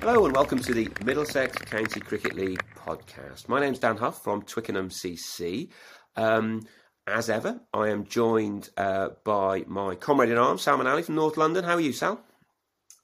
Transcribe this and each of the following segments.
Hello and welcome to the Middlesex County Cricket League podcast. My name's Dan Huff from Twickenham CC. Um, as ever, I am joined uh, by my comrade in arms, Salman Ali from North London. How are you, Sal?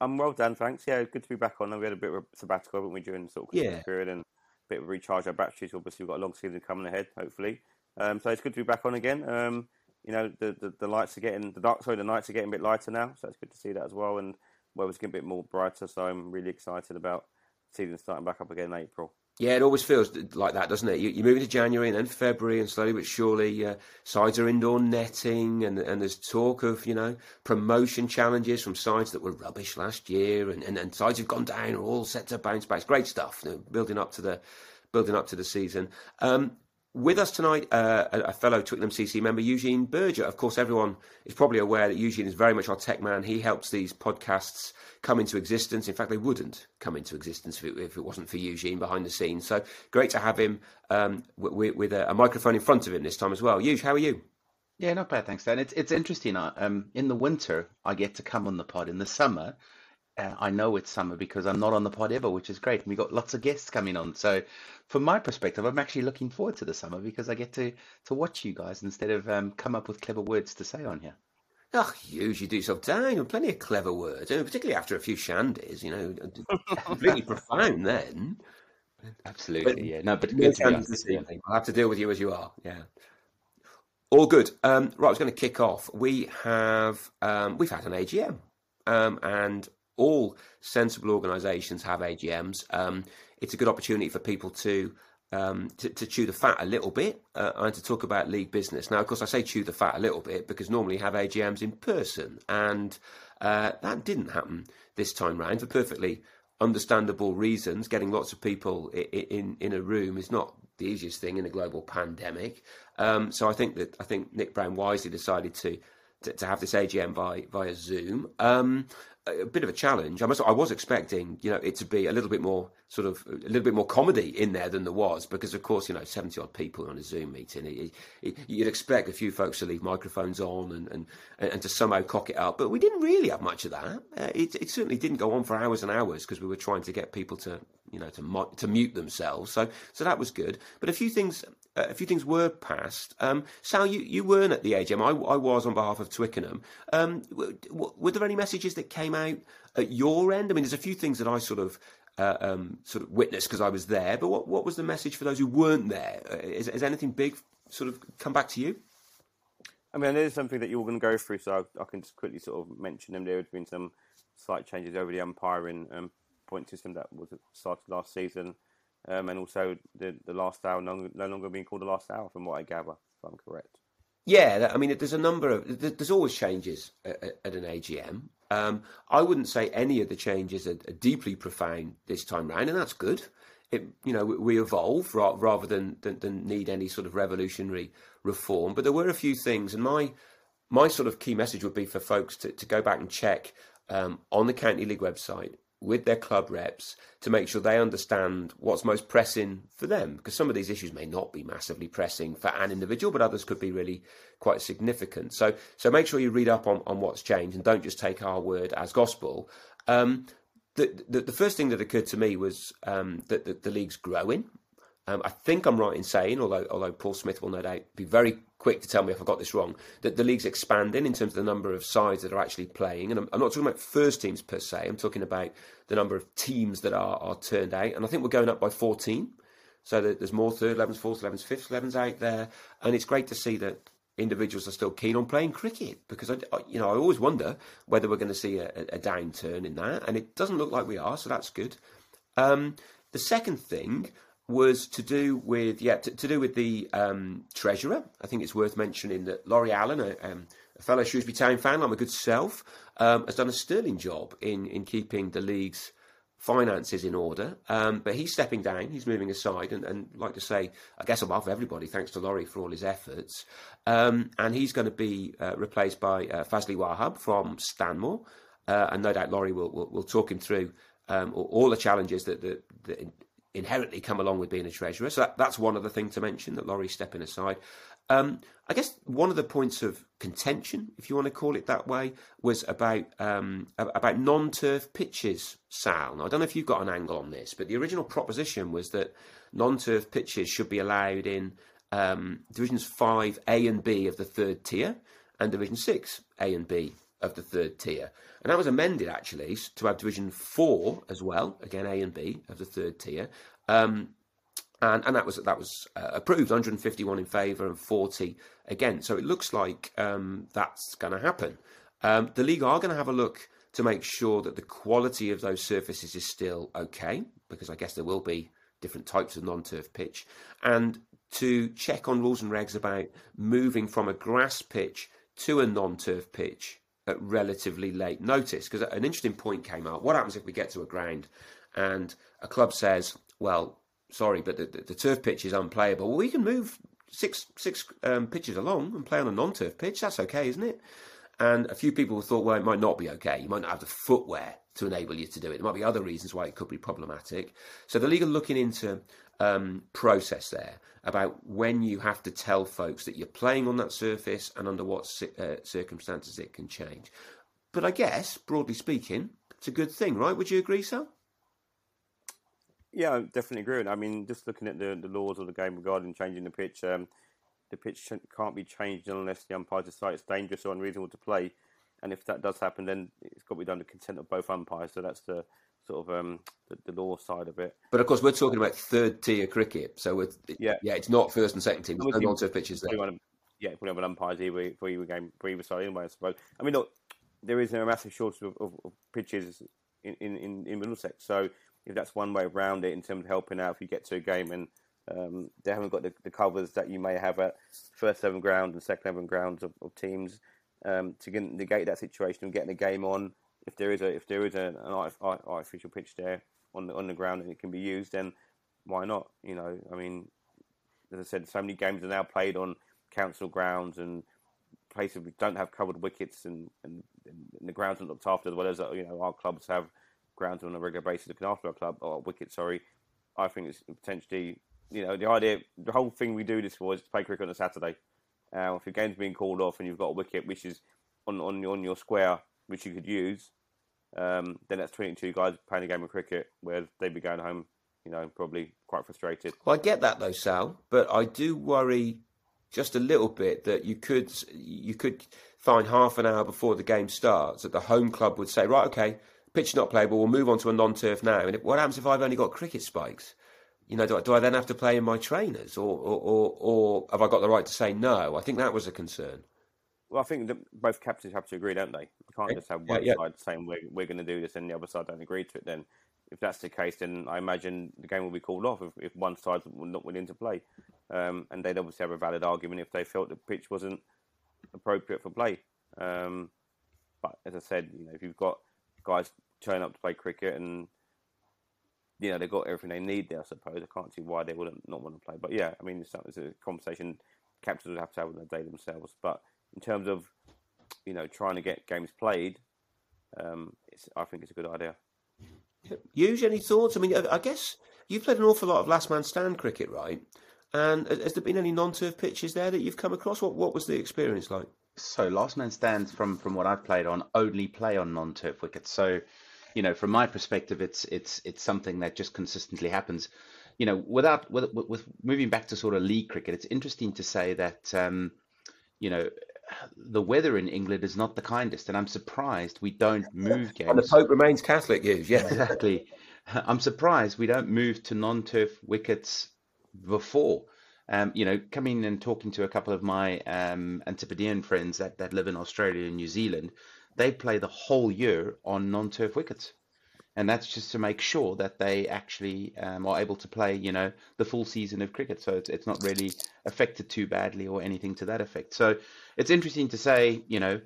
I'm well done, thanks. Yeah, good to be back on. We had a bit of a sabbatical, haven't we, during sort of Christmas Yeah. period and a bit of a recharge our batteries. Obviously, we've got a long season coming ahead, hopefully. Um, so it's good to be back on again. Um, you know, the, the the lights are getting the dark. Sorry, the nights are getting a bit lighter now, so it's good to see that as well. And weather's getting a bit more brighter, so I'm really excited about season starting back up again in April. Yeah, it always feels like that, doesn't it? You, you move into January and then February, and slowly but surely, uh, sides are indoor netting, and and there's talk of you know promotion challenges from sides that were rubbish last year, and, and, and sides who've gone down are all set to bounce back. It's great stuff, you know, building up to the building up to the season. Um, with us tonight, uh, a, fellow Twickenham CC member, Eugene Berger. Of course, everyone is probably aware that Eugene is very much our tech man. He helps these podcasts come into existence. In fact, they wouldn't come into existence if it, if it wasn't for Eugene behind the scenes. So great to have him um, with, with a, a microphone in front of him this time as well. Eugene, how are you? Yeah, not bad, thanks, Dan. It's it's interesting. uh, Um, in the winter, I get to come on the pod. In the summer, uh, I know it's summer because I'm not on the pod ever, which is great. And we got lots of guests coming on. So, from my perspective, I'm actually looking forward to the summer because I get to to watch you guys instead of um, come up with clever words to say on here. Oh, you do yourself down. You've plenty of clever words, and particularly after a few shandies, you know, completely profound then. Absolutely, yeah. No, but No good to be chance on. this to be on. evening. I'll have to deal with you as you are. Yeah. All good. Um, right, I was going to kick off. We have um, we've had an AGM, um, and all sensible organisations have AGMs. Um, it's a good opportunity for people to, um, to to chew the fat a little bit uh, and to talk about league business. Now, of course, I say chew the fat a little bit because normally you have AGMs in person, and uh, that didn't happen this time round for perfectly understandable reasons. Getting lots of people i- i- in in a room is not the easiest thing in a global pandemic. Um, so I think that I think Nick Brown wisely decided to to, to have this AGM via via Zoom. Um, a bit of a challenge. I must. I was expecting, you know, it to be a little bit more sort of a little bit more comedy in there than there was, because of course, you know, seventy odd people on a Zoom meeting. It, it, you'd expect a few folks to leave microphones on and and, and to somehow cock it up, but we didn't really have much of that. Uh, it, it certainly didn't go on for hours and hours because we were trying to get people to, you know, to to mute themselves. So so that was good. But a few things. Uh, a few things were passed. Um, Sal, you, you weren't at the AGM. I, I was on behalf of Twickenham. Um, w- w- were there any messages that came out at your end? I mean, there's a few things that I sort of uh, um, sort of witnessed because I was there. But what, what was the message for those who weren't there? Uh, is, has anything big sort of come back to you? I mean, there's something that you're going to go through, so I, I can just quickly sort of mention them. There have been some slight changes over the umpiring um, point system that was started last season, um, and also the the last hour no, no longer being called the last hour, from what I gather, if I'm correct. Yeah, that- I mean, there's a number of there's always changes at- at an AGM. Um, I wouldn't say any of the changes are, are, deeply profound this time round, and that's good. It, you know, we, evolve ra- rather than, than, than need any sort of revolutionary reform. But there were a few things, and my my sort of key message would be for folks to, to go back and check um, on the county league website with their club reps to make sure they understand what's most pressing for them. Because some of these issues may not be massively pressing for an individual, but others could be really quite significant. So, so make sure you read up on, on what's changed and don't just take our word as gospel. Um, the, the, the, first thing that occurred to me was um, that the, the league's growing. Um, I think I'm right in saying, although although Paul Smith will no doubt be very quick to tell me if I got this wrong, that the league's expanding in terms of the number of sides that are actually playing. And I'm, I'm, not talking about first teams per se. I'm talking about the number of teams that are, are turned out. And I think we're going up by 14. So that there's more third 11s, fourth 11s, fifth 11s out there. And it's great to see that individuals are still keen on playing cricket because I, you know, I always wonder whether we're going to see a, a downturn in that. And it doesn't look like we are. So that's good. Um, the second thing was to do with yeah to, to do with the um, treasurer. I think it's worth mentioning that Laurie Allen, a, um, a fellow Shrewsbury Town fan, like my good self, um, has done a sterling job in in keeping the league's finances in order. Um, but he's stepping down. He's moving aside, and, and like to say, I guess on behalf of everybody, thanks to Laurie for all his efforts. Um, and he's going to be uh, replaced by uh, Fazli Wahab from Stanmore, uh, and no doubt Laurie will, will, will talk him through. Um, all the challenges that, that, that inherently come along with being a treasurer. So that, that's one other thing to mention that Laurie's stepping aside. Um, I guess one of the points of contention, if you want to call it that way, was about um, about non-turf pitches. Sal, now, I don't know if you've got an angle on this, but the original proposition was that non-turf pitches should be allowed in um, divisions five A and B of the third tier, and division six A and B of the third tier. And that was amended actually to have Division 4 as well, again A and B of the third tier. Um, and, and that was that was uh, approved 151 in favour and 40 against. So it looks like um, that's going to happen. Um, the league are going to have a look to make sure that the quality of those surfaces is still okay, because I guess there will be different types of non-turf pitch, and to check on rules and regs about moving from a grass pitch to a non-turf pitch at relatively late notice. Because an interesting point came out. What happens if we get to a ground and a club says, well, sorry, but the, the, the turf pitch is unplayable. Well, we can move six six um, pitches along and play on a non-turf pitch. That's okay, isn't it? And a few people thought, well, it might not be okay. You might not have the footwear to enable you to do it. There might be other reasons why it could be problematic. So the league are looking into um, process there about when you have to tell folks that you're playing on that surface and under what uh, circumstances it can change. But I guess, broadly speaking, it's a good thing, right? Would you agree, so? Yeah, I definitely agree. I mean, just looking at the, the laws of the game regarding changing the pitch, um, the pitch can't be changed unless the umpires decide it's dangerous or unreasonable to play. And if that does happen, then it's got to be done to consent of both umpires. So that's the sort of um, the, the, law side of it. But of course, we're talking about third tier cricket, so it's, yeah, yeah, it's not first and second team. There's no non-turf pitches there. yeah, we have an umpires either for either game for either side anyway. I suppose. I mean, look, there is a massive shortage of, of, of pitches in, in, in Middlesex, so if that's one way around it in terms of helping out if you get to a game and um, they haven't got the, the, covers that you may have at first seven grounds and second seven grounds of, of teams um, to negate that situation and getting the game on if there is a if there is an artificial pitch there on the on the ground and it can be used, then why not? You know, I mean, as I said, so many games are now played on council grounds and places we don't have covered wickets and, and, and the grounds are looked after as well as you know our clubs have grounds on a regular basis looking after our club or wickets. Sorry, I think it's potentially you know the idea, the whole thing we do this for is to play cricket on a Saturday. Uh, if your game's being called off and you've got a wicket which is on on on your square which you could use, um, then that's 22 guys playing a game of cricket where they'd be going home, you know, probably quite frustrated. Well, I get that though, Sal, but I do worry just a little bit that you could you could find half an hour before the game starts that the home club would say, right, okay, pitch not playable, we'll move on to a non-turf now. And what happens if I've only got cricket spikes? You know, do I, do I then have to play in my trainers, or, or, or, or have I got the right to say no? I think that was a concern. Well, I think that both captains have to agree, don't they? You can't just have one yeah, yeah. side saying we're, we're going to do this and the other side don't agree to it. Then, if that's the case, then I imagine the game will be called off if, if one side's not willing to play. Um, and they'd obviously have a valid argument if they felt the pitch wasn't appropriate for play. Um, But as I said, you know, if you've got guys turning up to play cricket and you know they've got everything they need there, I suppose I can't see why they wouldn't not want to play. But yeah, I mean, it's, it's a conversation captains would have to have with their day themselves. But in terms of you know trying to get games played, um, I think it's a good idea. Euge any thoughts? I mean, I guess you've played an awful lot of last man stand cricket, right? And has there been any non-turf pitches there that you've come across? What what was the experience like? So last man stands from from what I've played on only play on non-turf wickets. So, you know, from my perspective, it's it's it's something that just consistently happens. You know, without with, with moving back to sort of league cricket, it's interesting to say that um, you know the weather in England is not the kindest, and I'm surprised we don't move games. And the Pope remains Catholic, yes, yeah, exactly. I'm surprised we don't move to non-turf wickets before. Um, you know, coming and talking to a couple of my um, Antipodean friends that, that live in Australia and New Zealand, they play the whole year on non-turf wickets, and that's just to make sure that they actually um, are able to play, you know, the full season of cricket. So it's it's not really affected too badly or anything to that effect. So it's interesting to say, you know,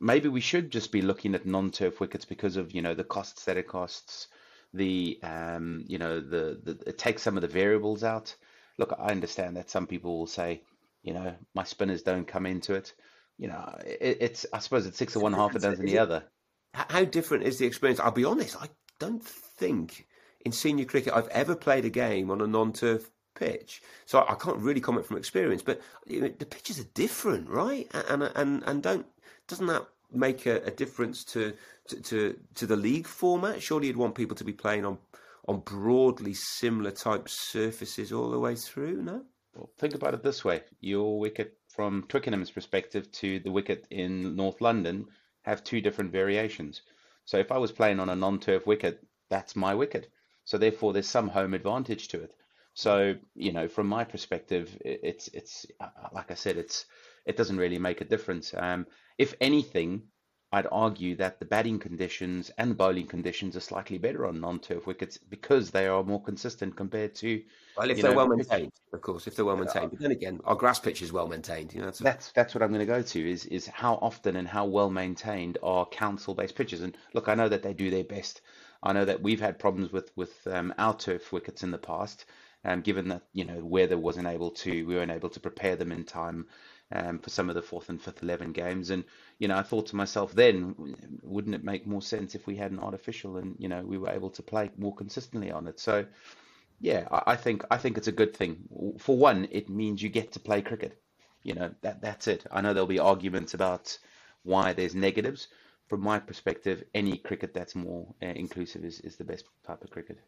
maybe we should just be looking at non-turf wickets because of you know the costs that it costs, the um, you know the, the it takes some of the variables out look, I understand that some people will say, you know, my spinners don't come into it. You know, it, it's I suppose it's six of one, half a dozen the other. How different is the experience? I'll be honest, I don't think in senior cricket I've ever played a game on a non-turf pitch, so I can't really comment from experience. But the pitches are different, right? And and and don't doesn't that make a, a difference to, to, to to the league format? Surely you'd want people to be playing on on broadly similar type surfaces all the way through, no? Well, think about it this way. Your wicket from Twickenham's perspective to the wicket in North London have two different variations. So if I was playing on a non-turf wicket, that's my wicket. So therefore there's some home advantage to it. So, you know, from my perspective, it's it's uh, like I said, it's it doesn't really make a difference. Um, if anything, I'd argue that the batting conditions and the bowling conditions are slightly better on non-turf wickets because they are more consistent compared to. Well, if they're know, well maintained, of course, if they're well maintained. But then again, our grass pitch is well maintained. You know, that's that's, that's what I'm going to go to is is how often and how well maintained are council-based pitches. And look, I know that they do their best. I know that we've had problems with with um, our turf wickets in the past, um, given that you know weather wasn't able to we weren't able to prepare them in time um, for some of the fourth and fifth 11 games. And, you know, I thought to myself then, wouldn't it make more sense if we had an artificial and, you know, we were able to play more consistently on it? So, yeah, I, I think I think it's a good thing. For one, it means you get to play cricket. You know, that that's it. I know there'll be arguments about why there's negatives. From my perspective, any cricket that's more uh, inclusive is, is the best type of cricket.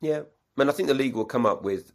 Yeah, I mean, I think the league will come up with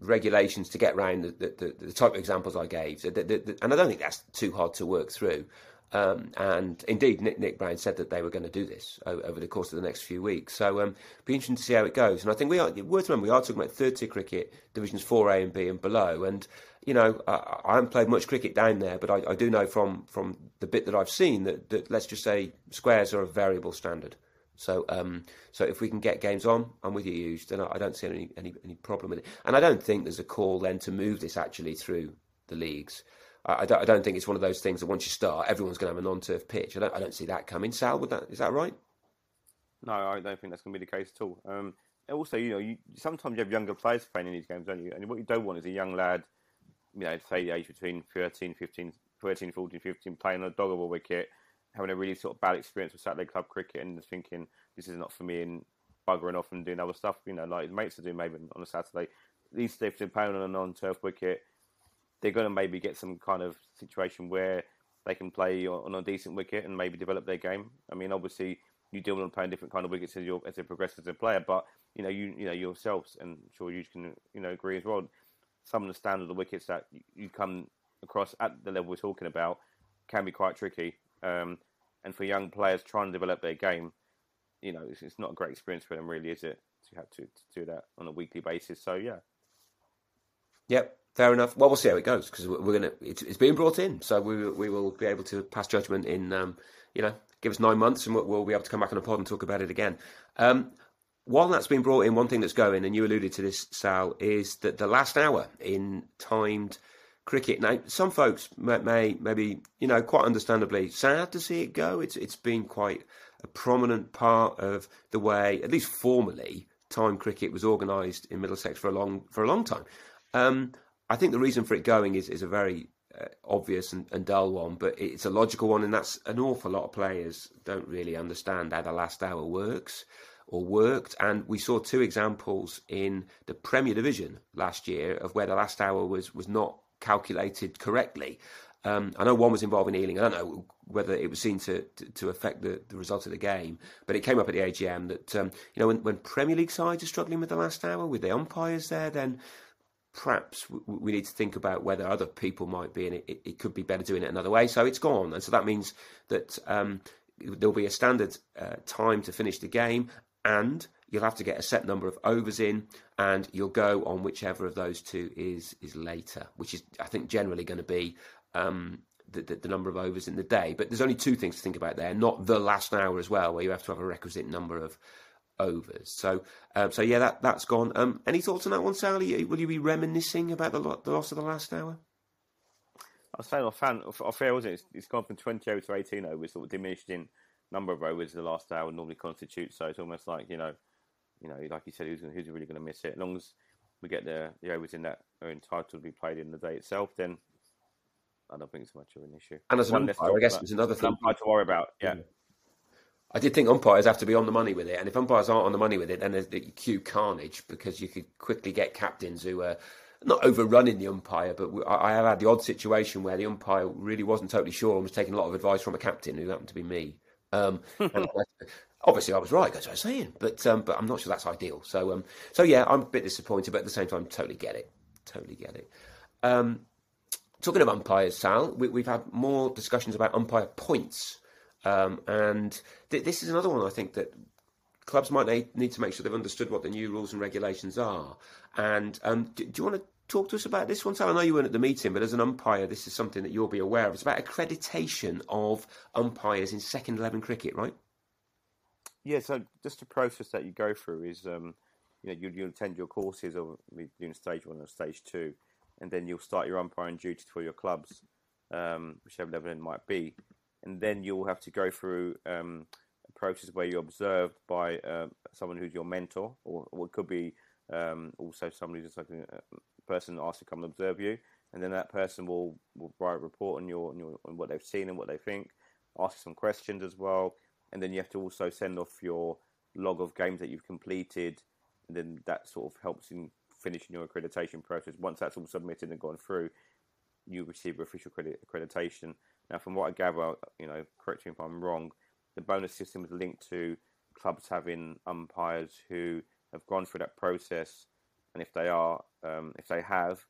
regulations to get around the, the, the, type of examples I gave. and I don't think that's too hard to work through. Um, and indeed, Nick, Nick Brown said that they were going to do this over the course of the next few weeks. So, um, be interesting to see how it goes. And I think we are worth remembering we are talking about third tier cricket, divisions four A and B and below. And you know, I, I haven't played much cricket down there, but I, I, do know from from the bit that I've seen that, that let's just say squares are a variable standard. So, um, so if we can get games on, I'm with you, Euge. Then I don't see any, any any problem with it. And I don't think there's a call then to move this actually through the leagues. I, I, don't, I don't think it's one of those things that once you start, everyone's going to have a non-turf pitch. I don't, I don't see that coming. Sal, would that is that right? No, I don't think that's going to be the case at all. Um, also, you know, you, sometimes you have younger players playing in these games, don't you? And what you don't want is a young lad, you know, say the age between 13, 15, 13, 14, 15, playing on a doggable wicket having a really sort of bad experience with Saturday club cricket and thinking this is not for me and buggering off and doing other stuff, you know, like mates are doing maybe on a Saturday. At least if they're playing on a non-turf wicket, they're going to maybe get some kind of situation where they can play on a decent wicket and maybe develop their game. I mean, obviously you deal with playing different kind of wickets as, you as they progress as a player, but you know, you you know yourselves, and I'm sure you can you know agree as well. Some of the standard of the wickets that you come across at the level we're talking about can be quite tricky. Um, and for young players trying to develop their game, you know, it's, it's, not a great experience for them, really, is it? To have to, to do that on a weekly basis. So yeah. Yep, fair enough. Well, we'll see how it goes because we're gonna. It's, it's being brought in, so we we will be able to pass judgment in. Um, you know, give us nine months, and we'll, we'll, be able to come back on a pod and talk about it again. Um, while that's been brought in, one thing that's going, and you alluded to this, Sal, is that the last hour in timed cricket. Now, some folks may, may maybe you know quite understandably sad to see it go. It's it's been quite a prominent part of the way, at least formally, time cricket was organised in Middlesex for a long for a long time. Um, I think the reason for it going is is a very uh, obvious and, and, dull one, but it's a logical one, and that's an awful lot of players don't really understand how the last hour works or worked. And we saw two examples in the Premier Division last year of where the last hour was was not calculated correctly. Um, I know one was involving Ealing. I don't know whether it was seen to, to, to, affect the, the result of the game, but it came up at the AGM that um, you know when, when Premier League sides are struggling with the last hour with the umpires there, then perhaps we need to think about whether other people might be, and it, it could be better doing it another way. So it's gone, and so that means that um, there'll be a standard uh, time to finish the game, and you'll have to get a set number of overs in, and you'll go on whichever of those two is is later, which is I think generally going to be um, the, the, the, number of overs in the day. But there's only two things to think about there, not the last hour as well, where you have to have a requisite number of overs. So, um, so yeah, that that's gone. Um, any thoughts on that one, Sally? Will you be reminiscing about the, the loss of the last hour? I was saying, I found, I fair wasn't it? It's, it's gone from 20 overs to 18 overs, sort of diminished in number of overs the last hour normally constitutes. So it's almost like you know, you know, like you said, who's who's really going to miss it? As long as we get the the overs in that are entitled to be played in the day itself, then I don't think it's much of an issue. And as an umpire, I guess it's another thing umpire to worry about. Yeah. I did think umpires have to be on the money with it, and if umpires aren't on the money with it, then there's the cue carnage because you could quickly get captains who are not overrunning the umpire, but I have had the odd situation where the umpire really wasn't totally sure and was taking a lot of advice from a captain who happened to be me. Um, obviously, I was right. That's what I was saying, but um, but I'm not sure that's ideal. So um, so yeah, I'm a bit disappointed, but at the same time, totally get it. Totally get it. Um, talking of umpires, Sal, we, have had more discussions about umpire points, um, and th- this is another one I think that clubs might need to make sure they've understood what the new rules and regulations are. And um, do, do, you want to talk to us about this one, Sal? I know you weren't at the meeting, but as an umpire, this is something that you'll be aware of. It's about accreditation of umpires in second eleven cricket, right? Yeah. So just the process that you go through is, um, you know, you you attend your courses or doing stage one or stage two, and then you'll start your umpiring duties for your clubs, um, whichever level it might be, and then you'll have to go through. Um, a process where you're observed by uh, someone who's your mentor, or, or it could be um, also somebody who's like a, person asked to come and observe you, and then that person will, will write a report on your, on your on what they've seen and what they think, ask some questions as well, and then you have to also send off your log of games that you've completed, and then that sort of helps in finishing your accreditation process. Once that's all submitted and gone through, you receive official credit accreditation. Now, from what I gather, you know, correct me if I'm wrong, the bonus system is linked to clubs having umpires who have gone through that process and if they are, um, if they have,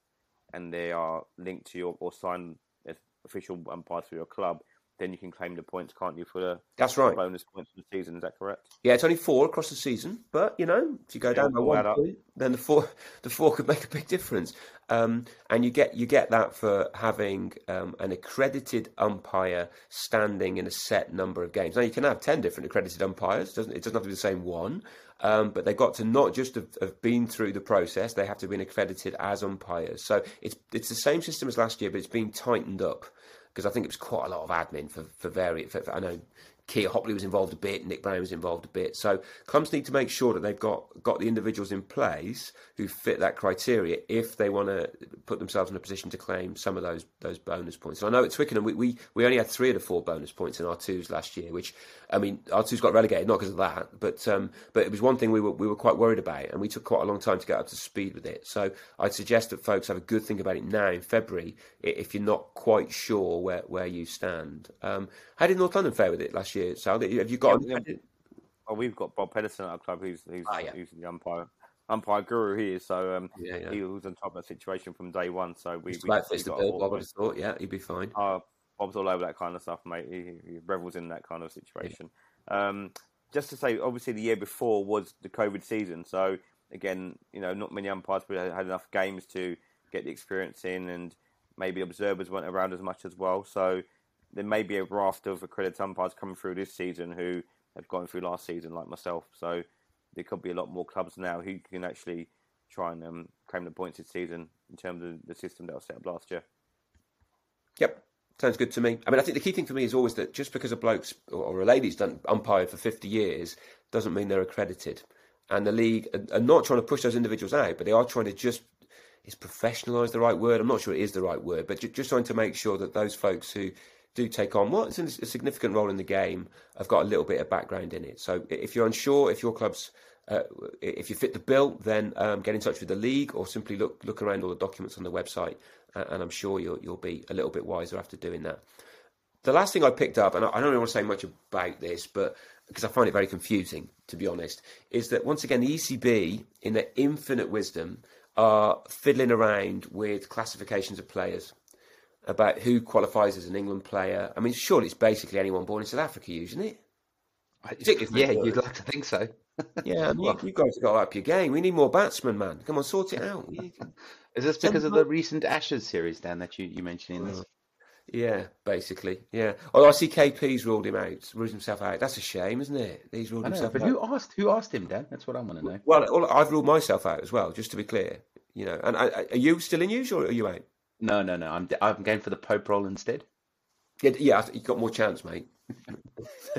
and they are linked to your or signed as official umpires for your club, then you can claim the points, can't you, for the that's right bonus points for the season? Is that correct? Yeah, it's only four across the season, but you know, if you go yeah, down by one point, then the four the four could make a big difference. Um, and you get you get that for having um, an accredited umpire standing in a set number of games. Now you can have ten different accredited umpires; it doesn't it doesn't have to be the same one. Um, but they've got to not just have, have, been through the process; they have to have been accredited as umpires. So it's it's the same system as last year, but it's been tightened up because I think it was quite a lot of admin for for various. For, for, I know Keir Hopley was involved a bit, Nick Brown was involved a bit. So clubs need to make sure that they've got, got the individuals in place who fit that criteria if they want to put themselves in a position to claim some of those those bonus points. So I know at Twickenham we, we, we only had three of the four bonus points in our twos last year, which I mean our twos got relegated not because of that, but um, but it was one thing we were we were quite worried about, and we took quite a long time to get up to speed with it. So I'd suggest that folks have a good think about it now in February if you're not quite sure where where you stand. Um, how did North London fare with it last year, Sal? Have you got? Yeah, yeah. Well, we've got Bob Pedersen at our club, who's who's, ah, yeah. who's the umpire umpire guru here. So um, yeah, yeah. he was on top of the situation from day one. So we, we like the bill, Bob thought, yeah, he'd be fine. Uh, Bob's all over that kind of stuff, mate. He, he revels in that kind of situation. Yeah. Um, just to say, obviously, the year before was the COVID season, so again, you know, not many umpires had enough games to get the experience in, and maybe observers weren't around as much as well. So there may be a raft of accredited umpires coming through this season who have gone through last season, like myself. So there could be a lot more clubs now who can actually try and um, claim the points this season in terms of the system that was set up last year. Yep, sounds good to me. I mean, I think the key thing for me is always that just because a bloke's or a lady's done umpired for 50 years doesn't mean they're accredited. And the league are not trying to push those individuals out, but they are trying to just is professionalise the right word? I'm not sure it is the right word, but just trying to make sure that those folks who do take on what's a significant role in the game I've got a little bit of background in it. So if you're unsure, if your club's uh, if you fit the bill, then um, get in touch with the league or simply look look around all the documents on the website, uh, and I'm sure you'll you'll be a little bit wiser after doing that. The last thing I picked up, and I don't really want to say much about this, but because I find it very confusing, to be honest, is that once again the ECB, in their infinite wisdom, are fiddling around with classifications of players about who qualifies as an England player. I mean, surely it's basically anyone born in South Africa, isn't it? Yeah, you'd like to think so. yeah, you, you, guys have got to up your game. We need more batsmen, man. Come on, sort it out. Is this because of the recent Ashes series, Dan, that you, you mentioned in this? Yeah, basically, yeah. Although I see KP's ruled him out, ruled himself out. That's a shame, isn't it? He's ruled know, himself but out. who asked? Who asked him, Dan? That's what I want to know. Well, I've ruled myself out as well, just to be clear. You know, and I, are you still in use or are you out? No, no, no. I'm I'm going for the Pope role instead. Yeah, yeah. You've got more chance, mate.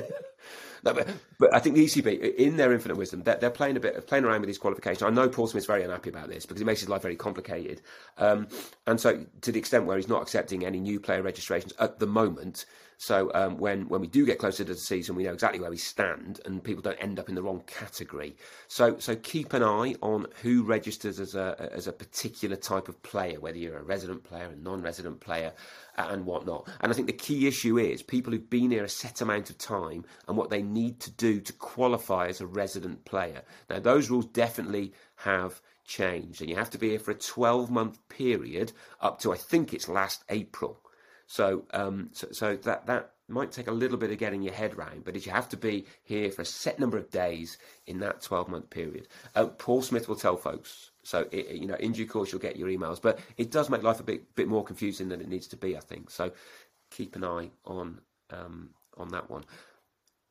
no, but, but, I think the ECB, in their infinite wisdom, they're, they're, playing a bit, playing around with these qualifications. I know Paul Smith's very unhappy about this because it makes his life very complicated. Um, and so, to the extent where he's not accepting any new player registrations at the moment, so um, when when we do get closer to the season, we know exactly where we stand, and people don't end up in the wrong category. So so keep an eye on who registers as a as a particular type of player, whether you're a resident player, a non-resident player, and whatnot. And I think the key issue is people who've been here a set amount of time and what they need to do to qualify as a resident player. Now those rules definitely have changed, and you have to be here for a 12 month period up to I think it's last April. So, um, so, so that that might take a little bit of getting your head round, but you have to be here for a set number of days in that 12 month period. Uh, Paul Smith will tell folks. So, it, you know, in due course, you'll get your emails, but it does make life a bit bit more confusing than it needs to be, I think. So, keep an eye on um, on that one.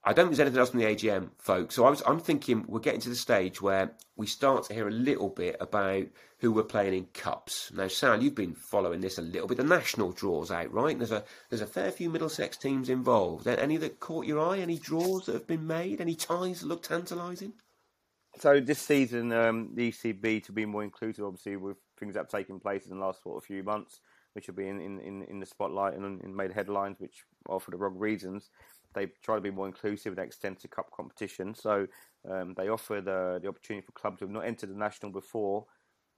I don't think there's anything else from the AGM, folks. So I was, I'm thinking we're getting to the stage where we start to hear a little bit about who we're playing in cups. Now, Sal, you've been following this a little bit. The national draws out, right? There's a there's a fair few Middlesex teams involved. Any that caught your eye? Any draws that have been made? Any ties that look tantalising? So this season, um, the ECB to be more inclusive, obviously, with things that have taken place in the last sort of few months, which have been in, in, in the spotlight and, and made headlines, which are for the wrong reasons they try to be more inclusive and extend to cup competition. So um, they offer the the opportunity for clubs who have not entered the national before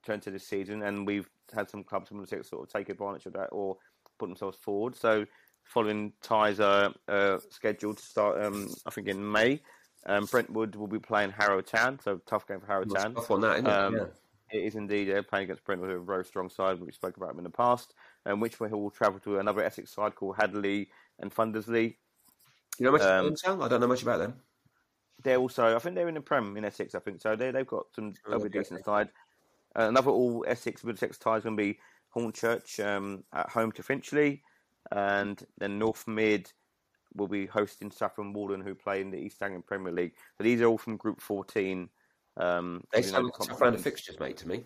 to enter this season, and we've had some clubs from sort of take advantage of that or put themselves forward. So following ties are uh, scheduled to start, um, I think in May. Um, Brentwood will be playing Harrow Town, so tough game for Harrow Town. Tough on that, it? Um, yeah. It is indeed. They're playing against Brentwood, a very strong side. We spoke about them in the past. And Winchmore will travel to another Essex side called Hadleigh and Thundersley. You know much Um, about them, I don't know much about them. They're also, I think they're in the Prem in Essex. I think so. They they've got some Oh, other okay. decent side. Uh, another all Essex Middlesex tie is going to be Hornchurch um, at home to Finchley, and then North Mid will be hosting Saffron Walden, who play in the East Anglian Premier League. So these are all from Group 14. Um, They sound like tough round of fixtures, mate, to me.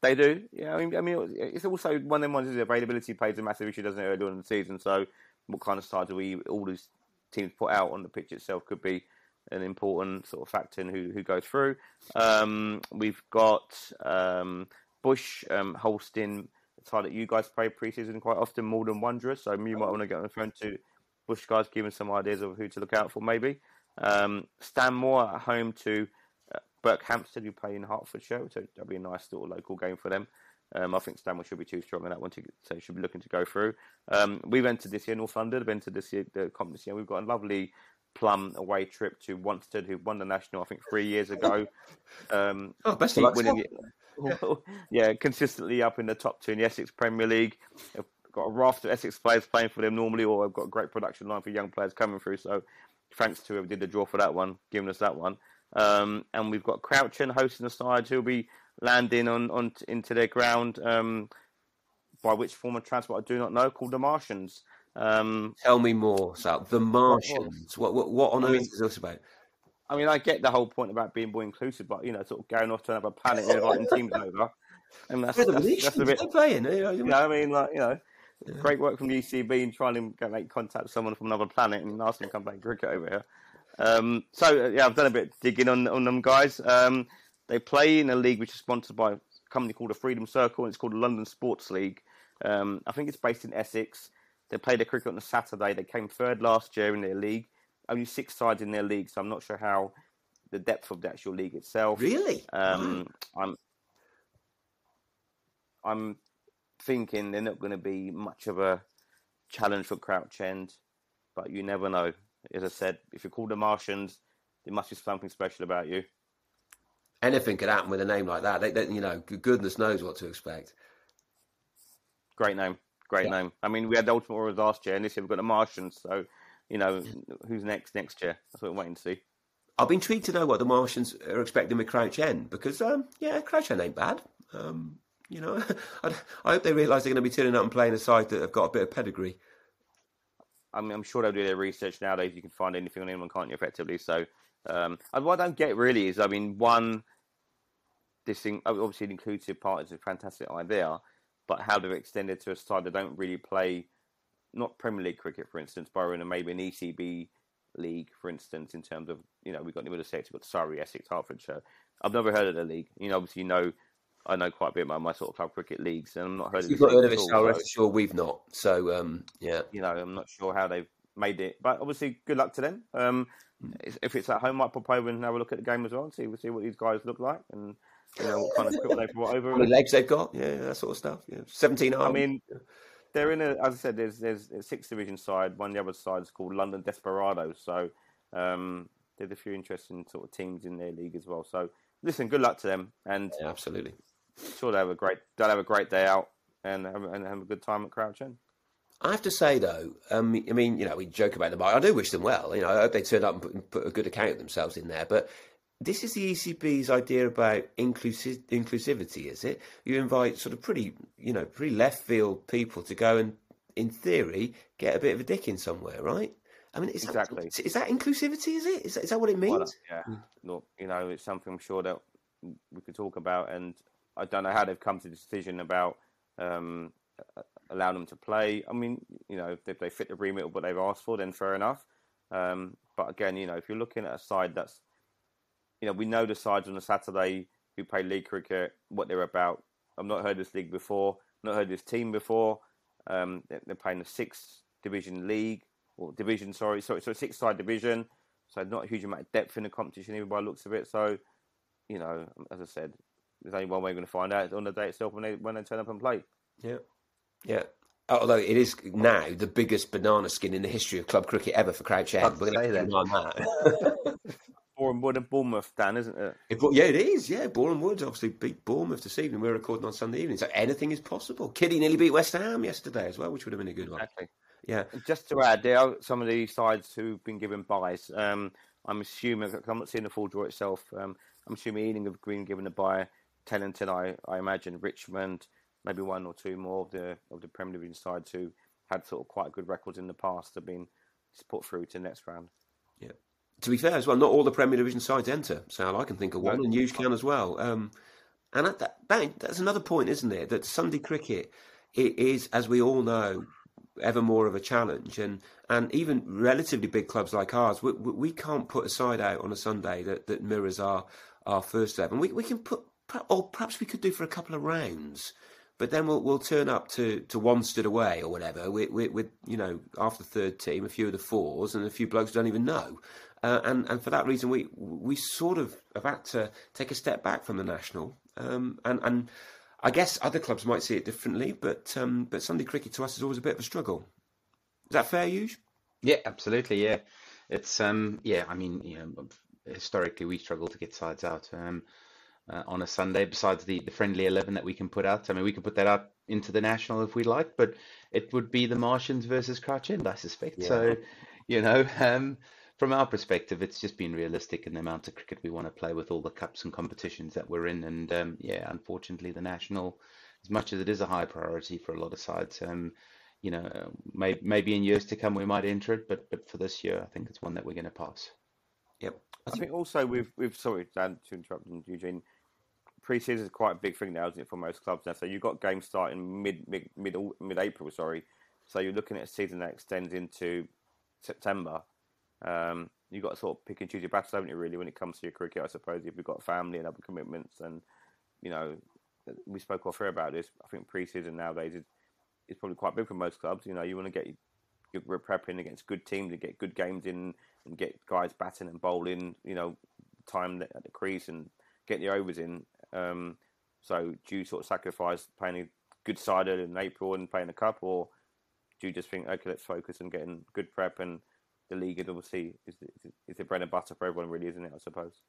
They do. Yeah, I mean, I mean, it's also one of them ones. Is availability plays a massive issue, doesn't it? Early on in the season, so what kind of sides do we all these teams put out on the pitch itself could be an important sort of factor in who who goes through. Um, we've got um, Bush, um, Holston, a tie that you guys play preseason quite often, more than Wanderers. So you might want to get on the phone to Bush guys, give them some ideas of who to look out for, maybe. Um, Stanmore at home to uh, Berkhamsted, who play in Hertfordshire, so that'll be a nice little local game for them. Um, I think Stanwell should be too strong in that one, to, so should be looking to go through. Um, we've entered this year, North London have entered this year, the competition. We've got a lovely plum away trip to Wanstead, who won the national, I think, three years ago. Um, Oh, best of luck. winning it. yeah, consistently up in the top two in the Essex Premier League. I've got a raft of Essex players playing for them normally, or I've got a great production line for young players coming through. So thanks to whoever did the draw for that one, giving us that one. Um, and we've got Crouch End hosting the side who'll be landing on, on into their ground um, by which form of transport I do not know, called the Martians. Um, Tell me more, Sal. The Martians. What, what, what on I earth mean- is this about? I mean, I get the whole point about being more inclusive, but you know, sort of going off to another planet and inviting teams over, and that's, the that's, that's a bit. playing. eh? You know, you- Yeah, I mean, like you know, great work from the ECB in trying to get, make contact with someone from another planet and ask them to come play cricket over here. Um, so uh, yeah, I've done a bit of digging on on them guys. Um, they play in a league which is sponsored by a company called the Freedom Circle, and it's called the London Sports League. Um, I think it's based in Essex. They played their cricket on a Saturday. They came third last year in their league. Only six sides in their league, so I'm not sure how the depth of the actual league itself. Really? Um, I'm I'm thinking they're not going to be much of a challenge for Crouch End, but you never know. As I said, if you call the Martians, there must be something special about you. Anything could happen with a name like that. They, they, you know, goodness knows what to expect. Great name, great Yeah. name. I mean, we had the Ultimate Warriors last year, and this year we've got the Martians. So, you know, who's next next year? That's what we're waiting to see. I've been intrigued to know what the Martians are expecting with Crouch End because, um, yeah, Crouch End ain't bad. Um, you know, I, I hope they realise they're going to be turning up and playing a side that have got a bit of pedigree. I mean, I'm sure they'll do their research nowadays. You can find anything on anyone, can't you, effectively? So, um, and what I don't get really is, I mean, one, this thing, obviously, an inclusive part is a fantastic idea, but how they've extended to a side that don't really play, not Premier League cricket, for instance, borrowing and maybe an ECB league, for instance, in terms of, you know, we've got Middlesex, we've got Surrey, Essex, Hertfordshire. I've never heard of the league. You know, obviously, you know, I know quite a bit about my sort of club cricket leagues, and I'm not heard of You've this not heard of it, so all, rest assured we've not. So, um, yeah. you know, I'm not sure how they've made it, but obviously, good luck to them. Um, if it's at home, might pop over and have a look at the game as well, and see see what these guys look like, and you know what kind of cricket they brought over. How many legs they've got? Yeah, that sort of stuff. Yeah, seventeen arms. I mean, they're in a, as I said, there's there's a six division side. One of the other sides is called London Desperados. So um, there's a few interesting sort of teams in their league as well. So listen, good luck to them, and yeah, absolutely. sure they have a great they'll have a great day out and have, and have a good time at Crouch End. I have to say though, um, I mean, you know, we joke about them. but I do wish them well. You know, I hope they turn up and put, put a good account of themselves in there. But this is the ECB's idea about inclusivity, is it? You invite sort of pretty, you know, pretty left field people to go and, in theory, get a bit of a dick in somewhere, right? I mean, is Exactly. That, is that inclusivity? Is it? Is that, is that what it means? Well, yeah, look, you know, it's something I'm sure that we could talk about, and I don't know how they've come to the decision about um, a- allowing them to play. I mean, you know, if they, if they fit the remit of what they've asked for, then fair enough. Um, but again, you know, if you're looking at a side that's, you know, we know the sides on a Saturday who play league cricket, what they're about. I've not heard this league before, not heard this team before. Um, they're, they're playing a sixth division league or division, sorry, sorry, so six side division. So not a huge amount of depth in the competition, even by the looks of it. So, you know, as I said, there's only one way we're going to find out it's on the day itself when they when they turn up and play. Yeah, yeah. Although it is now the biggest banana skin in the history of club cricket ever for Crouch End. I'd We're going say to that. on that. Boreham Wood and Bournemouth, Dan, isn't it? It, yeah, it is. Yeah, Boreham Woods obviously beat Bournemouth this evening. We're recording on Sunday evening, so anything is possible. Kiddie nearly beat West Ham yesterday as well, which would have been a good one. Exactly. Yeah, And Just to add, there are some of these sides who've been given byes. Um, I'm assuming, I'm not seeing the full draw itself. Um, I'm assuming Ealing have Green given a bye. Teddington, I, I imagine Richmond, maybe one or two more of the of the Premier Division sides who had sort of quite good records in the past have been put through to the next round. yeah. To be fair as well, not all the Premier Division sides enter. Sal, I can think of one, No. and Euge can as well. Um, and that, that, that, that's another point, isn't it? That Sunday cricket it is, as we all know, ever more of a challenge, and and even relatively big clubs like ours, we, we, we can't put a side out on a Sunday that, that mirrors our our first eleven. We we can put, or perhaps we could do for a couple of rounds. But then we'll we'll turn up to, to Wanstead away or whatever with, with, you know after third team, a few of the fours, and a few blokes don't even know. Uh, and and for that reason, we we sort of have had to take a step back from the national. Um, and and I guess other clubs might see it differently, but um, but Sunday cricket to us is always a bit of a struggle. Is that fair, Euge? Yeah, absolutely. Yeah, it's um, yeah. I mean, you know, historically we struggle to get sides out um, uh, on a Sunday. Besides the the friendly eleven that we can put out, I mean, we can put that out into the national if we like, but it would be the Martians versus Crouch End, I suspect. So, you know, um, from our perspective, it's just been realistic in the amount of cricket we want to play with all the cups and competitions that we're in, and um, yeah, unfortunately, the national, as much as it is a high priority for a lot of sides, um, you know, uh, may, maybe in years to come we might enter it, but but for this year, I think it's one that we're going to pass. Yep. I think also we've we've sorry Dan to interrupt Eugene. Pre-season is quite a big thing now, isn't it, for most clubs now? So you've got games starting mid mid mid April, sorry. So you're looking at a season that extends into September. Um, you've got to sort of pick and choose your battles, haven't you? Really, when it comes to your cricket, I suppose if you've got family and other commitments, and you know, we spoke off here about this. I think pre-season nowadays is, is probably quite big for most clubs. You know, you want to get your prepping against good teams and get good games in, and get guys batting and bowling. You know, time at the crease and get the overs in. Um, so do you sort of sacrifice playing a good side in April and playing a cup, or do you just think, okay, let's focus on getting good prep and the league is obviously is the, is the bread and butter for everyone, really, isn't it? I suppose.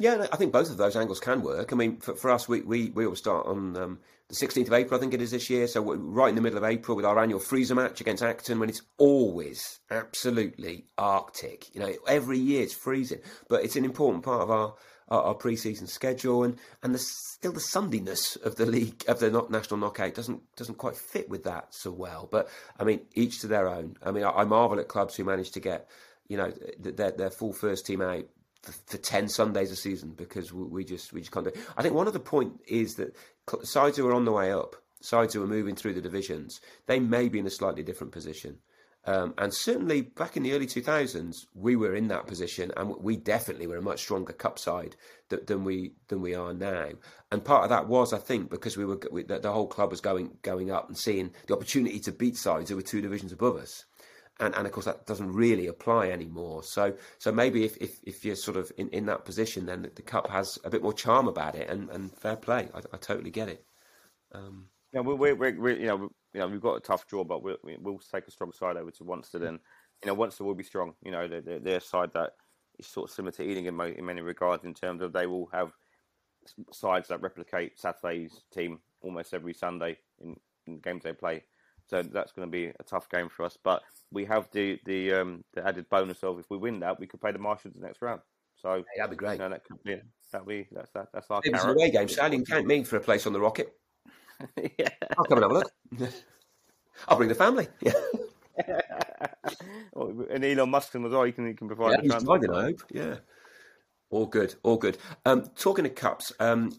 Yeah, I think both of those angles can work. I mean, for, for us, we, we, we all start on um, the 16th of April, I think it is this year. So right in the middle of April with our annual freezer match against Acton when it's always absolutely Arctic. You know, every year it's freezing, but it's an important part of our our, our pre-season schedule, and and the, still the Sundiness of the league of the national knockout doesn't doesn't quite fit with that so well. But I mean, each to their own. I mean, I, I marvel at clubs who manage to get you know their their full first team out for, for, 10 Sundays a season because we, we, just we just can't do. I think one of the point is that sides who are on the way up, sides who are moving through the divisions, they may be in a slightly different position. Um, and certainly back in the early 2000s, we were in that position, and we definitely were a much stronger cup side th- than we than we are now. And part of that was, I think, because we were we, the, the, whole club was going going up and seeing the opportunity to beat sides who were two divisions above us. And, and of course that doesn't really apply anymore. So so maybe if, if, if you're sort of in, in that position, then the, the, cup has a bit more charm about it, and, and fair play. I, I totally get it. Um, yeah, we're, we're, we're, you know you know, we've got a tough draw, but we'll, we'll take a strong side over to Wanstead, and you know, Wanstead will be strong. You know, they're, they're a side that is sort of similar to Ealing in, in many regards, in terms of they will have sides that replicate Saturday's team almost every Sunday in, in games they play. So that's going to be a tough game for us. But we have the the um, the added bonus of if we win that, we could play the Marshals the next round. So hey, that'd be great. You know, that could be that be that's that, that's our. It was an away game, so you can count me for a place on the rocket. yeah. I'll come and have a look. I'll bring the family. Yeah. and Elon Musk as well. He can he can provide. Yeah, he's driving. I hope. Yeah. All good. All good. Um, talking of cups, um,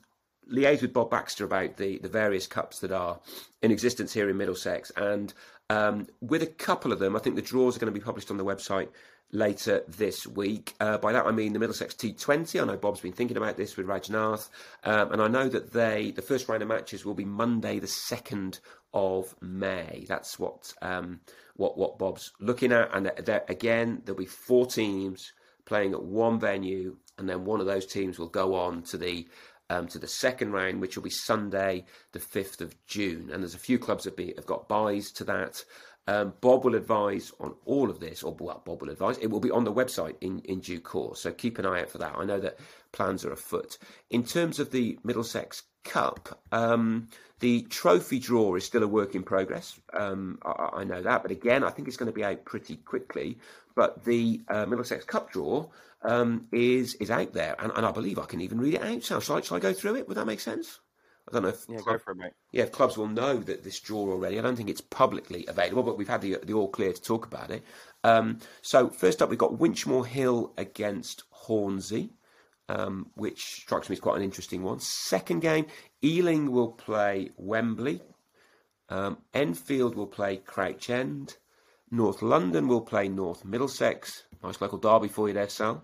liaise with Bob Baxter about the the various cups that are in existence here in Middlesex, and um, with a couple of them, I think the draws are going to be published on the website later this week. Uh, by that I mean the Middlesex T20. I know Bob's been thinking about this with Rajnath, um, and I know that they the first round of matches will be Monday, the second of May. That's what um, what what Bob's looking at, and there, again there'll be four teams playing at one venue, and then one of those teams will go on to the um, to the second round, which will be Sunday, the 5th of June. And there's a few clubs that be, have got byes to that. Um, Bob will advise on all of this, or well, Bob will advise. It will be on the website in, in due course, so keep an eye out for that. I know that plans are afoot. In terms of the Middlesex Cup, um, the trophy draw is still a work in progress. Um, I, I, know that, but again, I think it's going to be out pretty quickly. But the uh, Middlesex Cup draw um, is is out there, and, and, I believe I can even read it out. So, shall I, shall I go through it? Would that make sense? I don't know if yeah, club, go for it, mate. Yeah, if clubs will know that this draw already. I don't think it's publicly available, but we've had the the all clear to talk about it. Um, so first up, we've got Winchmore Hill against Hornsey, um, which strikes me as quite an interesting one. Second game, Ealing will play Wembley. Um, Enfield will play Crouch End. North London will play North Middlesex. Nice local derby for you there, Sal.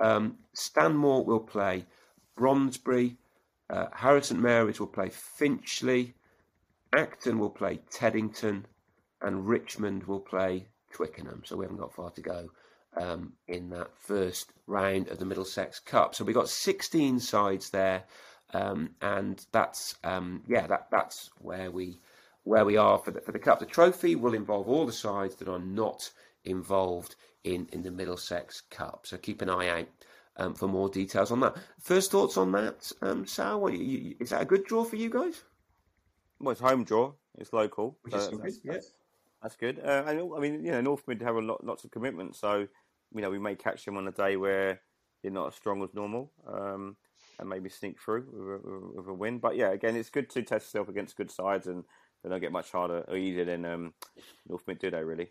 Um, Stanmore will play Brondesbury. Uh, Harrow St Mary's will play Finchley. Acton will play Teddington. And Richmond will play Twickenham. So we haven't got far to go um, in that first round of the Middlesex Cup. So we've got 16 sides there. Um, and that's um, yeah, that that's where we where we are for the, for the cup. The trophy will involve all the sides that are not involved in in the Middlesex Cup. So keep an eye out um, for more details on that. First thoughts on that, um, Sal? What, you, is that a good draw for you guys? Well, it's home draw. It's local. Which is that's, yeah. That's, that's good. Uh, and I mean, you know, North Mid have a lot, lots of commitment, so you know, we may catch them on a day where they're not as strong as normal, um, and maybe sneak through with a, with a, win. But yeah, again, it's good to test yourself against good sides, and they don't get much harder or easier than um, North Mid do they really?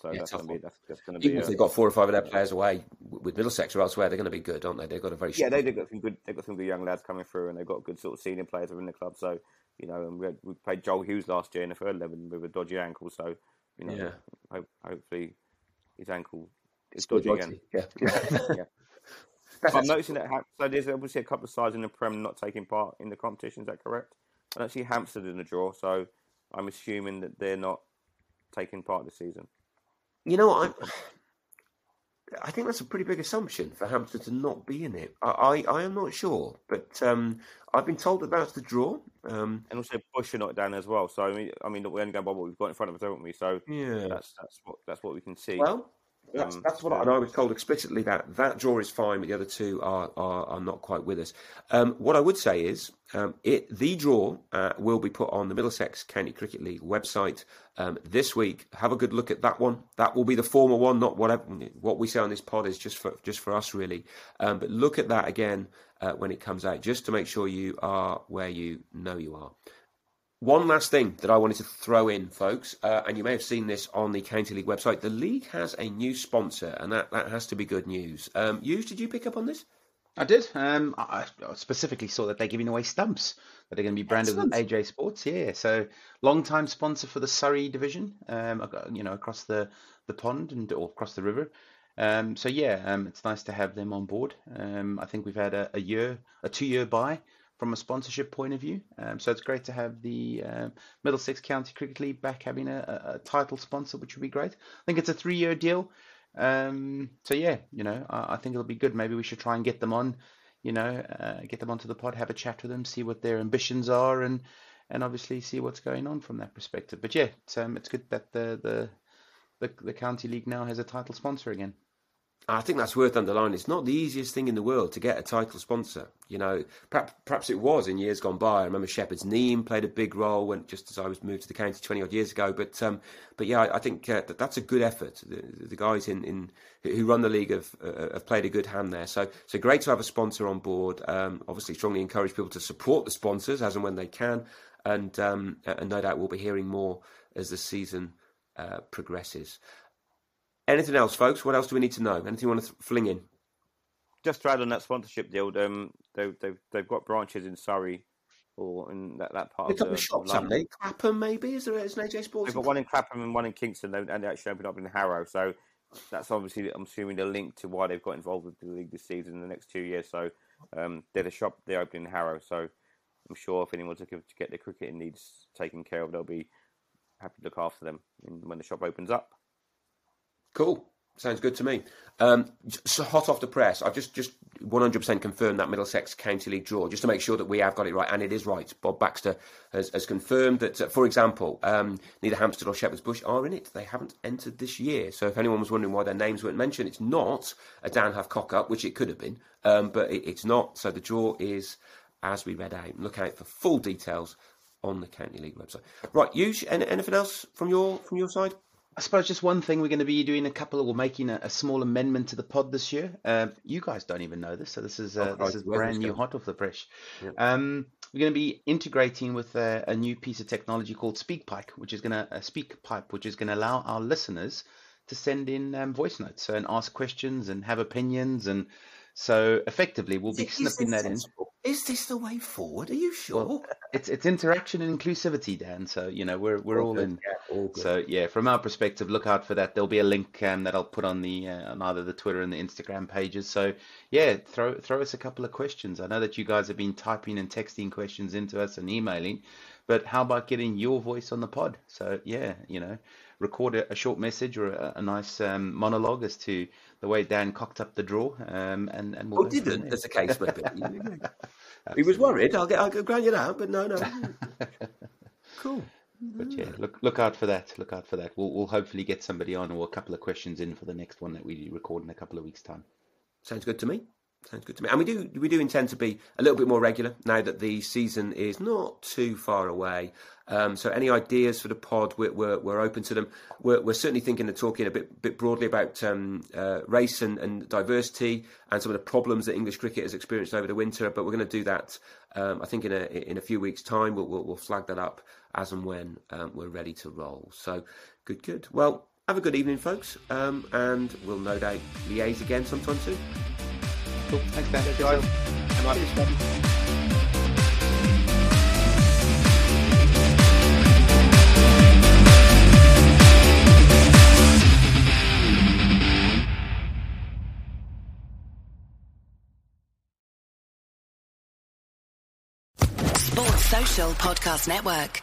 So Yeah, that's going to be that's, that's going to be. Even if they've got four or five of their players away with Middlesex or elsewhere, they're going to be good, aren't they? They've got a very Yeah, they, they've got some good. They've got some good young lads coming through, and they've got good sort of senior players within the club. So you know, and we, had, we played Joel Hughes last year in the third eleven with a dodgy ankle. So you know, Yeah. hope, hopefully his ankle is Still dodgy again. dodgy, Yeah. yeah. I'm noticing that so there's obviously a couple of sides in the Prem not taking part in the competition. Is that correct? I don't see Hampstead in the draw, so I'm assuming that they're not taking part this season. You know? I, I think that's a pretty big assumption for Hampstead to not be in it. I, I, I am not sure, but um, I've been told that that's the draw. Um, And also Bush are not down as well. So I mean, I mean, we're only going by what we've got in front of us, haven't we? So yeah. that's that's what that's what we can see. Well, that's, Um, that's what I, and I was told explicitly that that draw is fine, but the other two are are, are not quite with us. Um, what I would say is um, it the draw uh, will be put on the Middlesex County Cricket League website um, this week. Have a good look at that one. That will be the formal one, not whatever what we say on this pod is just for just for us really. Um, but look at that again uh, when it comes out, just to make sure you are where you know you are. One last thing that I wanted to throw in, folks, uh, and you may have seen this on the County League website. The league has a new sponsor, and that, that has to be good news. Um, Euge, did you pick up on this? I did. Um, I I specifically saw that they're giving away stumps that are going to be branded with AJ Sports. Yeah, so long-time sponsor for the Surrey division. Um, you know, across the the pond and or across the river. Um, so yeah, um, it's nice to have them on board. Um, I think we've had a, a year, a two-year bye from a sponsorship point of view. Um, so it's great to have the um, Middlesex County Cricket League back having a, a, title sponsor, which would be great. I think it's a three-year deal. Um, so yeah, you know, I, I think it'll be good. Maybe we should try and get them on, you know, uh, get them onto the pod, have a chat with them, see what their ambitions are, and and obviously see what's going on from that perspective. But yeah, it's, um, it's good that the, the the the county league now has a title sponsor again. I think that's worth underlining. It's not the easiest thing in the world to get a title sponsor. You know, perhaps, perhaps it was in years gone by. I remember Shepherd's Neame played a big role when just as I was moved to the county twenty odd years ago. But um, but yeah, I, I think uh, that that's a good effort. The, the guys in, in who run the league have uh, have played a good hand there. So so great to have a sponsor on board. Um, obviously, strongly encourage people to support the sponsors as and when they can, and um, and no doubt we'll be hearing more as the season uh, progresses. Anything else, folks? What else do we need to know? Anything you want to th- fling in? Just to add on that sponsorship deal, um, they, they've they've got branches in Surrey or in that, that part of the of shops, haven't they? Clapham, maybe? Is there is an AJ Sports? They've got one in Clapham and one in Kingston, and they actually opened up in Harrow. So that's obviously, I'm assuming, the link to why they've got involved with the league this season in the next two years. So um, they're the shop they're opening in Harrow. So I'm sure if anyone's looking to get their cricketing needs taken care of, they'll be happy to look after them in, when the shop opens up. Cool. Sounds good to me. Um, so hot off the press, I've just just 100% confirmed that Middlesex County League draw, just to make sure that we have got it right, and it is right. Bob Baxter has, has confirmed that, uh, for example, um, neither Hampstead or Shepherd's Bush are in it. They haven't entered this year. So if anyone was wondering why their names weren't mentioned, it's not a Dan Huff cock up, which it could have been, um, but it, it's not. So the draw is as we read out. Look out for full details on the County League website. Right, you anything else from your from your side? I suppose just one thing we're going to be doing a couple of, or making a, a small amendment to the pod this year. Um, you guys don't even know this, so this is uh, Oh, this is brand new, hot off the press. Yeah. Um, we're going to be integrating with a, a new piece of technology called SpeakPipe, which is going to uh, SpeakPipe, which is going to allow our listeners to send in um, voice notes and ask questions and have opinions, and so effectively we'll be Is snipping this that in. Is this the way forward? Are you sure? Well, it's it's interaction and inclusivity, Dan. So you know we're we're all good. in. Yeah, all. So yeah, from our perspective, look out for that. There'll be a link um, that I'll put on the uh, on either the Twitter and the Instagram pages. So yeah, throw throw us a couple of questions. I know that you guys have been typing and texting questions into us and emailing, but how about getting your voice on the pod? So yeah, you know, record a, a short message or a, a nice um, monologue as to the way Dan cocked up the draw, um, and and Or didn't, as the case may be. he was worried. I'll get. I'll grant you that, but no, no. cool. But yeah, look look out for that. Look out for that. We'll we'll hopefully get somebody on or a couple of questions in for the next one that we record in a couple of weeks' time. Sounds good to me. Sounds good to me. And we do we do intend to be a little bit more regular now that the season is not too far away. Um, so any ideas for the pod, we're, we're, we're open to them. We're, we're certainly thinking of talking a bit bit broadly about um, uh, race and, and diversity and some of the problems that English cricket has experienced over the winter. But we're going to do that, um, I think, in a in a few weeks' time. We'll, we'll, we'll flag that up as and when um, we're ready to roll. So good, good. Well, have a good evening, folks, um, and we'll no doubt liaise again sometime soon. Cool. Thanks, Dan. Guys, Sports Social Podcast Network.